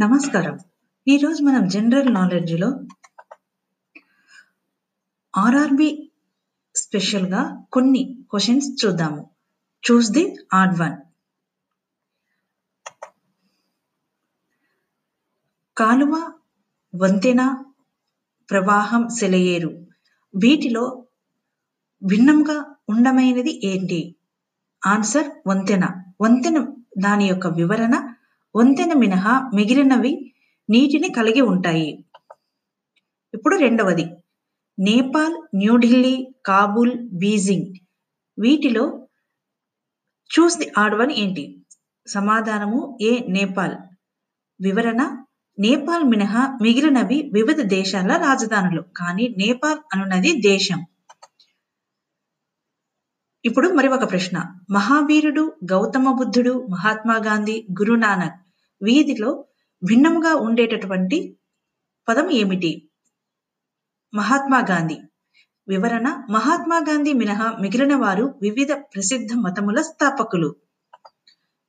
నమస్కారం. ఈరోజు మనం జనరల్ నాలెడ్జ్లో ఆర్ఆర్బి స్పెషల్గా కొన్ని క్వశ్చన్స్ చూద్దాము. చూస్ ది ఆడ్ వన్ కాలువ వంతెన ప్రవాహం సెలయేరు. వీటిలో భిన్నంగా ఉండమైనది ఏంటి? ఆన్సర్ వంతెన. వంతెన దాని యొక్క వివరణ వంతెన మినహా మిగిలినవి నీటిని కలిగి ఉంటాయి. ఇప్పుడు రెండవది. నేపాల్ న్యూఢిల్లీ కాబూల్ బీజింగ్ వీటిలో చూస్ ది ఆడ్ వన్ ఏంటి? సమాధానము ఏ నేపాల్. వివరణ. నేపాల్ మినహా మిగిలినవి వివిధ దేశాల రాజధానులు. కానీ నేపాల్ అనున్నది దేశం. ఇప్పుడు మరి ఒక ప్రశ్న. మహావీరుడు గౌతమ బుద్ధుడు మహాత్మా గాంధీ గురునానక్ వీధిలో భిన్నముగా ఉండేటటువంటి పదం ఏమిటి? మహాత్మా గాంధీ. వివరణ మహాత్మా గాంధీ మినహా మిగిలిన వారు వివిధ ప్రసిద్ధ మతముల స్థాపకులు.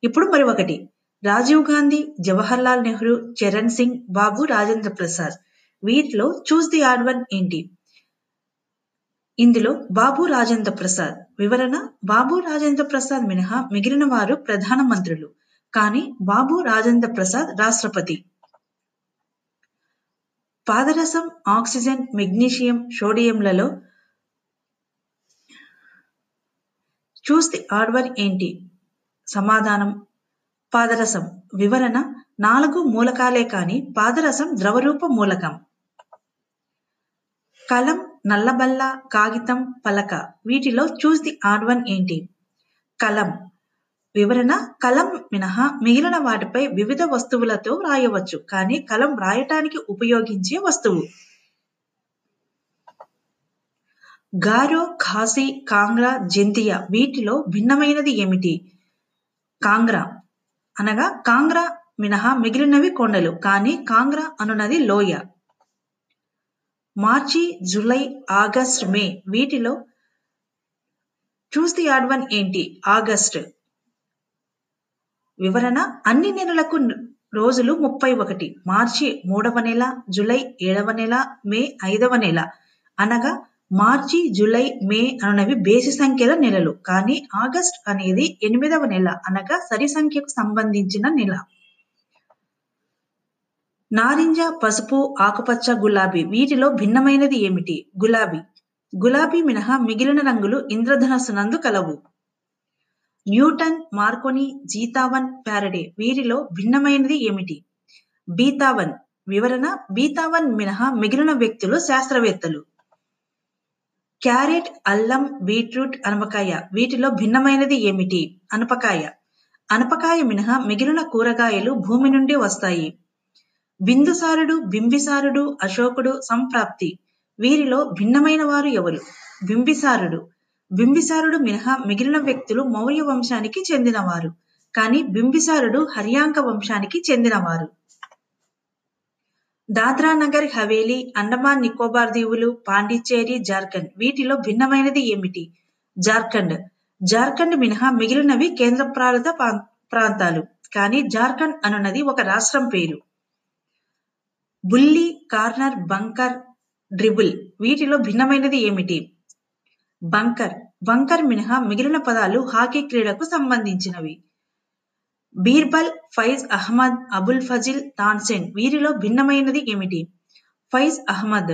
ఇప్పుడు మరి ఒకటి. రాజీవ్ గాంధీ జవహర్లాల్ నెహ్రూ చరణ్ సింగ్ బాబు రాజేంద్ర ప్రసాద్ వీటిలో చూస్ ది ఆడ్ వన్ ఏంటి? ఇందులో బాబు రాజేంద్ర ప్రసాద్ వివరణ బాబు రాజేంద్ర ప్రసాద్ మినహా మిగిలిన వారు ప్రధాన మంత్రులు. కానీ బాబు రాజేంద్ర ప్రసాద్ రాష్ట్రపతి. పాదరసం ఆక్సిజన్ మెగ్నీషియం సోడియంలలో చూస్ ది ఏంటి? సమాధానం పాదరసం. వివరణ నాలుగు మూలకాలే కాని పాదరసం ద్రవరూప మూలకం. కలం నల్లబల్ల కాగితం పలక. వీటిలో చూస్ ది ఆడ్ వన్ ఏంటి? కలం. వివరణ కలం మినహా మిగిలిన వాటిపై వివిధ వస్తువులతో రాయవచ్చు. కానీ కలం రాయటానికి ఉపయోగించే వస్తువు. గారో ఖాసీ కాంగ్రా జంతియా వీటిలో భిన్నమైనది ఏమిటి? కాంగ్రా. అనగా కాంగ్రా మినహా మిగిలినవి కొండలు. కానీ కాంగ్రా అనున్నది లోయ. మార్చి జూలై ఆగస్ట్ మే వీటిలో చూస్ ది ఆడ్ వన్ ఏంటి? ఆగస్ట్. వివరణ అన్ని నెలలకు రోజులు ముప్పై ఒకటి. మార్చి మూడవ నెల జూలై ఏడవ నెల మే ఐదవ నెల అనగా మార్చి జూలై మే అనునవి బేసి సంఖ్యల నెలలు. కానీ ఆగస్ట్ అనేది ఎనిమిదవ నెల అనగా సరి సంఖ్యకు సంబంధించిన నెల. నారింజ పసుపు ఆకుపచ్చ గులాబీ వీటిలో భిన్నమైనది ఏమిటి? గులాబీ. గులాబీ మినహా మిగిలిన రంగులు ఇంద్రధనస్సు నందు కలవు. న్యూటన్ మార్కోని జీతావన్ ప్యారడే వీరిలో భిన్నమైనది ఏమిటి? బీతావన్. వివరణ బీతావన్ మినహా మిగిలిన వ్యక్తులు శాస్త్రవేత్తలు. క్యారెట్ అల్లం బీట్రూట్ అనపకాయ వీటిలో భిన్నమైనది ఏమిటి? అనపకాయ. అనపకాయ మినహా మిగిలిన కూరగాయలు భూమి నుండి వస్తాయి. బిందుసారుడు బింబిసారుడు అశోకుడు సంప్రాప్తి. వీరిలో భిన్నమైన వారు ఎవరు? బింబిసారుడు. బింబిసారుడు మినహా మిగిలిన వ్యక్తులు మౌర్య వంశానికి చెందినవారు. కానీ బింబిసారుడు హర్యాంక వంశానికి చెందినవారు. దాద్రా నగర్ హవేలీ అండమాన్ నికోబార్ దీవులు పాండిచ్చేరి జార్ఖండ్ వీటిలో భిన్నమైనది ఏమిటి? జార్ఖండ్. జార్ఖండ్ మినహా మిగిలినవి కేంద్ర పాలిత ప్రాంతాలు. కానీ జార్ఖండ్ అనున్నది ఒక రాష్ట్రం పేరు. బుల్లి కార్నర్ బంకర్ డ్రిబుల్ వీటిలో భిన్నమైనది ఏమిటి? బంకర్ బంకర్ మినహా మిగిలిన పదాలు హాకీ క్రీడకు సంబంధించినవి. బీర్బల్ ఫైజ్ అహ్మద్ అబుల్ ఫజిల్ తాన్సెన్ వీరిలో భిన్నమైనది ఏమిటి? ఫైజ్ అహ్మద్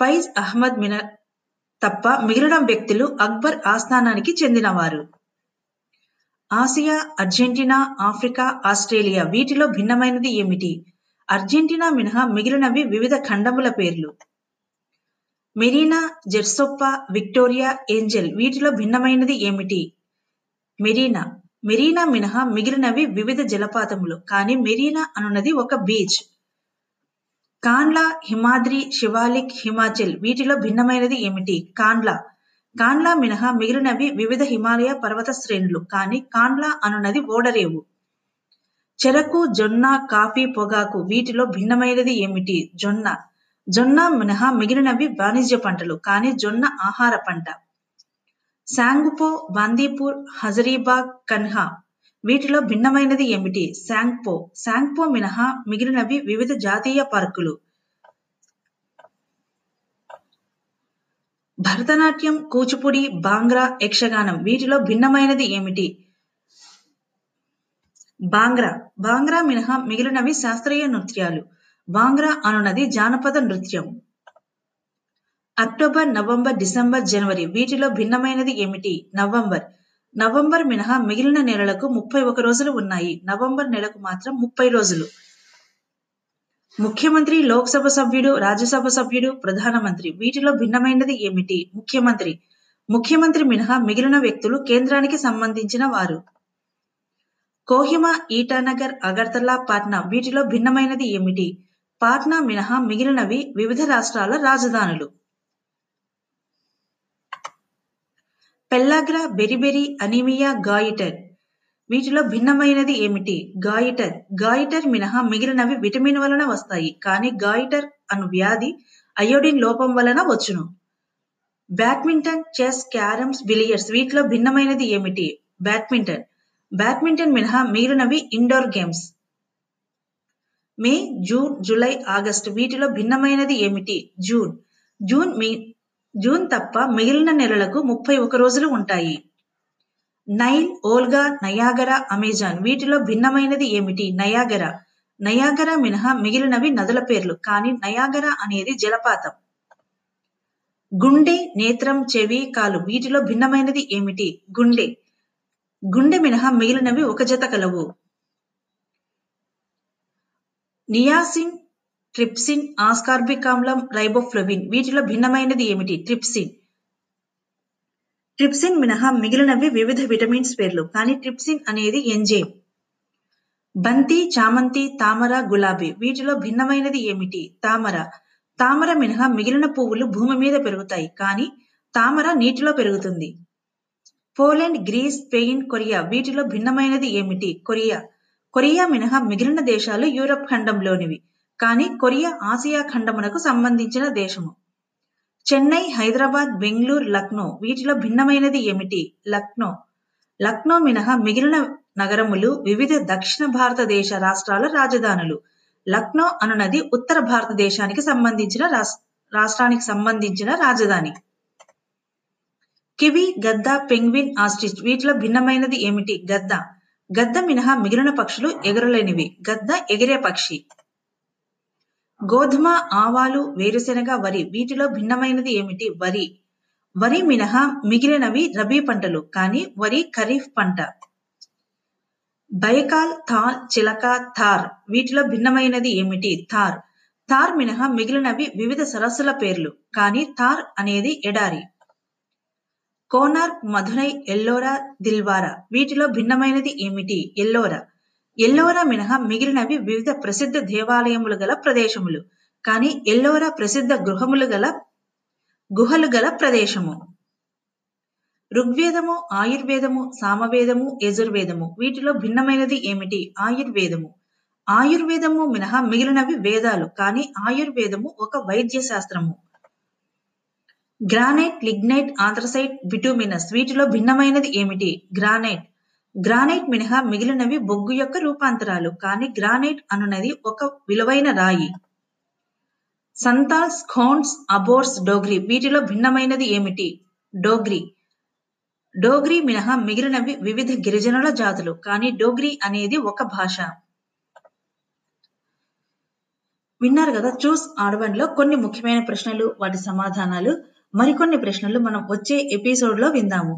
ఫైజ్ అహ్మద్ మిన తప్ప మిగిలిన వ్యక్తులు అక్బర్ ఆస్థానానికి చెందినవారు. ఆసియా అర్జెంటీనా ఆఫ్రికా ఆస్ట్రేలియా వీటిలో భిన్నమైనది ఏమిటి? అర్జెంటీనా మినహా మిగిలినవి వివిధ ఖండముల పేర్లు. మెరీనా జెర్సొప్ప విక్టోరియా ఏంజెల్ వీటిలో భిన్నమైనది ఏమిటి? మెరీనా. మెరీనా మినహా మిగిలినవి వివిధ జలపాతములు కానీ మెరీనా అనున్నది ఒక బీచ్ కాన్లా హిమాద్రి శివాలిక్ హిమాచల్ వీటిలో భిన్నమైనది ఏమిటి? కాన్లా కాన్లా మినహా మిగిలినవి వివిధ హిమాలయ పర్వత శ్రేణులు కానీ కాన్లా అనున్నది ఓడరేవు. చెరకు జొన్న కాఫీ పొగాకు వీటిలో భిన్నమైనది ఏమిటి? జొన్న. జొన్న మినహా మిగిలినవి వాణిజ్య పంటలు కానీ జొన్న ఆహార పంట. శాంగుపో బందీపూర్ హజరీబాగ్ కన్హా వీటిలో భిన్నమైనది ఏమిటి? శాంగ్పో. శాంగ్పో మినహా మిగిలినవి వివిధ జాతీయ పార్కులు. భరతనాట్యం కూచిపూడి బాంగ్రా యక్షగానం వీటిలో భిన్నమైనది ఏమిటి? బాంగ్రా. బాంగ్రా మినహా మిగిలినవి శాస్త్రీయ నృత్యాలు. బాంగ్రా అనునది జానపద నృత్యం. అక్టోబర్ నవంబర్ డిసెంబర్ జనవరి వీటిలో భిన్నమైనది ఏమిటి? నవంబర్. నవంబర్ మినహా మిగిలిన నెలలకు ముప్పై ఒక రోజులు ఉన్నాయి. నవంబర్ నెలకు మాత్రం ముప్పై రోజులు. ముఖ్యమంత్రి లోక్సభ సభ్యుడు రాజ్యసభ సభ్యుడు ప్రధానమంత్రి వీటిలో భిన్నమైనది ఏమిటి? ముఖ్యమంత్రి. ముఖ్యమంత్రి మినహా మిగిలిన వ్యక్తులు కేంద్రానికి సంబంధించిన వారు. కోహిమా ఈటానగర్ అగర్తలా పాట్నా వీటిలో భిన్నమైనది ఏమిటి? పాట్నా మినహా మిగిలినవి వివిధ రాష్ట్రాల రాజధానులు. పెల్లాగ్రా బెరిబెరి అనీమియా గాయిటర్ వీటిలో భిన్నమైనది ఏమిటి? గాయిటర్. గాయిటర్ మినహా మిగిలినవి విటమిన్ వలన వస్తాయి కానీ గాయిటర్ అను వ్యాధి అయోడిన్ లోపం వలన వచ్చును. బ్యాడ్మింటన్ చెస్ క్యారమ్స్ బిలియర్స్ వీటిలో భిన్నమైనది ఏమిటి? బ్యాడ్మింటన్. బ్యాడ్మింటన్ మినహా మిగిలినవి indoor games. May June July August వీటిలో భిన్నమైనది ఏమిటి? జూన్. జూన్ మీ జూన్ తప్ప మిగిలిన నెలలకు ముప్పై ఒక రోజులు ఉంటాయి. నైల్ ఓల్గా నయాగరా అమెజాన్ వీటిలో భిన్నమైనది ఏమిటి? నయాగరా. నయాగరా మినహా మిగిలినవి నదుల పేర్లు కానీ నయాగరా అనేది జలపాతం. గుండె నేత్రం చెవి కాలు వీటిలో భిన్నమైనది ఏమిటి? గుండె. గుండె మినహా మిగిలినవి ఒక జత కలవు. నియాసిన్ ట్రిప్సిన్ ఆస్కార్బిక్ ఆమ్లం రైబోఫ్లోవిన్ వీటిలో భిన్నమైనది ఏమిటి? ట్రిప్సిన్. ట్రిప్సిన్ మినహా మిగిలినవి వివిధ విటమిన్స్ పేర్లు కానీ ట్రిప్సిన్ అనేది ఎంజైమ్. బంతి చామంతి తామర గులాబీ వీటిలో భిన్నమైనది ఏమిటి? తామర. తామర మినహా మిగిలిన పువ్వులు భూమి మీద పెరుగుతాయి కానీ తామర నీటిలో పెరుగుతుంది. పోలాండ్ గ్రీస్ స్పెయిన్ కొరియా వీటిలో భిన్నమైనది ఏమిటి? కొరియా. కొరియా మినహా మిగిలిన దేశాలు యూరప్ ఖండంలోనివి కానీ కొరియా ఆసియా ఖండమునకు సంబంధించిన దేశము. చెన్నై హైదరాబాద్ బెంగళూరు లక్నో వీటిలో భిన్నమైనది ఏమిటి? లక్నో. లక్నో మినహా మిగిలిన నగరములు వివిధ దక్షిణ భారతదేశ రాష్ట్రాల రాజధానులు. లక్నో అనునది ఉత్తర భారతదేశానికి సంబంధించిన రాష్ట్రానికి సంబంధించిన రాజధాని. కివి గద్ద పెంగ్విన్ ఆస్ట్రిచ్ వీటిలో భిన్నమైనది ఏమిటి? గద్ద. గద్ద మినహా మిగిలిన పక్షులు ఎగరలేనివి. గద్ద ఎగిరే పక్షి. గోధుమ ఆవాలు వేరుశెనగ వరి వీటిలో భిన్నమైనది ఏమిటి? వరి. వరి మినహా మిగిలినవి రబీ పంటలు కానీ వరి ఖరీఫ్ పంట. బైకాల్ థాల్ చిలక థార్ వీటిలో భిన్నమైనది ఏమిటి? థార్. థార్ మినహా మిగిలినవి వివిధ సరస్సుల పేర్లు కానీ థార్ అనేది ఎడారి. కోనార్క్ మధురై ఎల్లోరా దిల్వారా. వీటిలో భిన్నమైనది ఏమిటి? ఎల్లోరా. ఎల్లోరా మినహా మిగిలినవి వివిధ ప్రసిద్ధ దేవాలయములు గల ప్రదేశములు. కానీ ఎల్లోరా ప్రసిద్ధ గృహములు గల గుహలు గల ప్రదేశము. ఋగ్వేదము ఆయుర్వేదము సామవేదము యజుర్వేదము. వీటిలో భిన్నమైనది ఏమిటి? ఆయుర్వేదము. ఆయుర్వేదము మినహా మిగిలినవి వేదాలు. కానీ ఆయుర్వేదము ఒక వైద్య శాస్త్రము గ్రానైట్ లిగ్నైట్ ఆంథ్రసైట్ బిటూమినస్ వీటిలో భిన్నమైనది ఏమిటి? గ్రానైట్. గ్రానైట్ మినహా మిగిలినవి బొగ్గు యొక్క రూపాంతరాలు కానీ గ్రానైట్ అనునది ఒక విలువైన రాయి. సంతాల్స్ ఖోన్స్ అబోర్స్ డోగ్రీ వీటిలో భిన్నమైనది ఏమిటి? డోగ్రీ. డోగ్రీ మినహా మిగిలినవి వివిధ గిరిజనుల జాతులు కానీ డోగ్రీ అనేది ఒక భాష. విన్నారు కదా చూస్ ఆడవన్లో కొన్ని ముఖ్యమైన ప్రశ్నలు వాటి సమాధానాలు. మరికొన్ని ప్రశ్నలు మనం వచ్చే ఎపిసోడ్లో విందాము.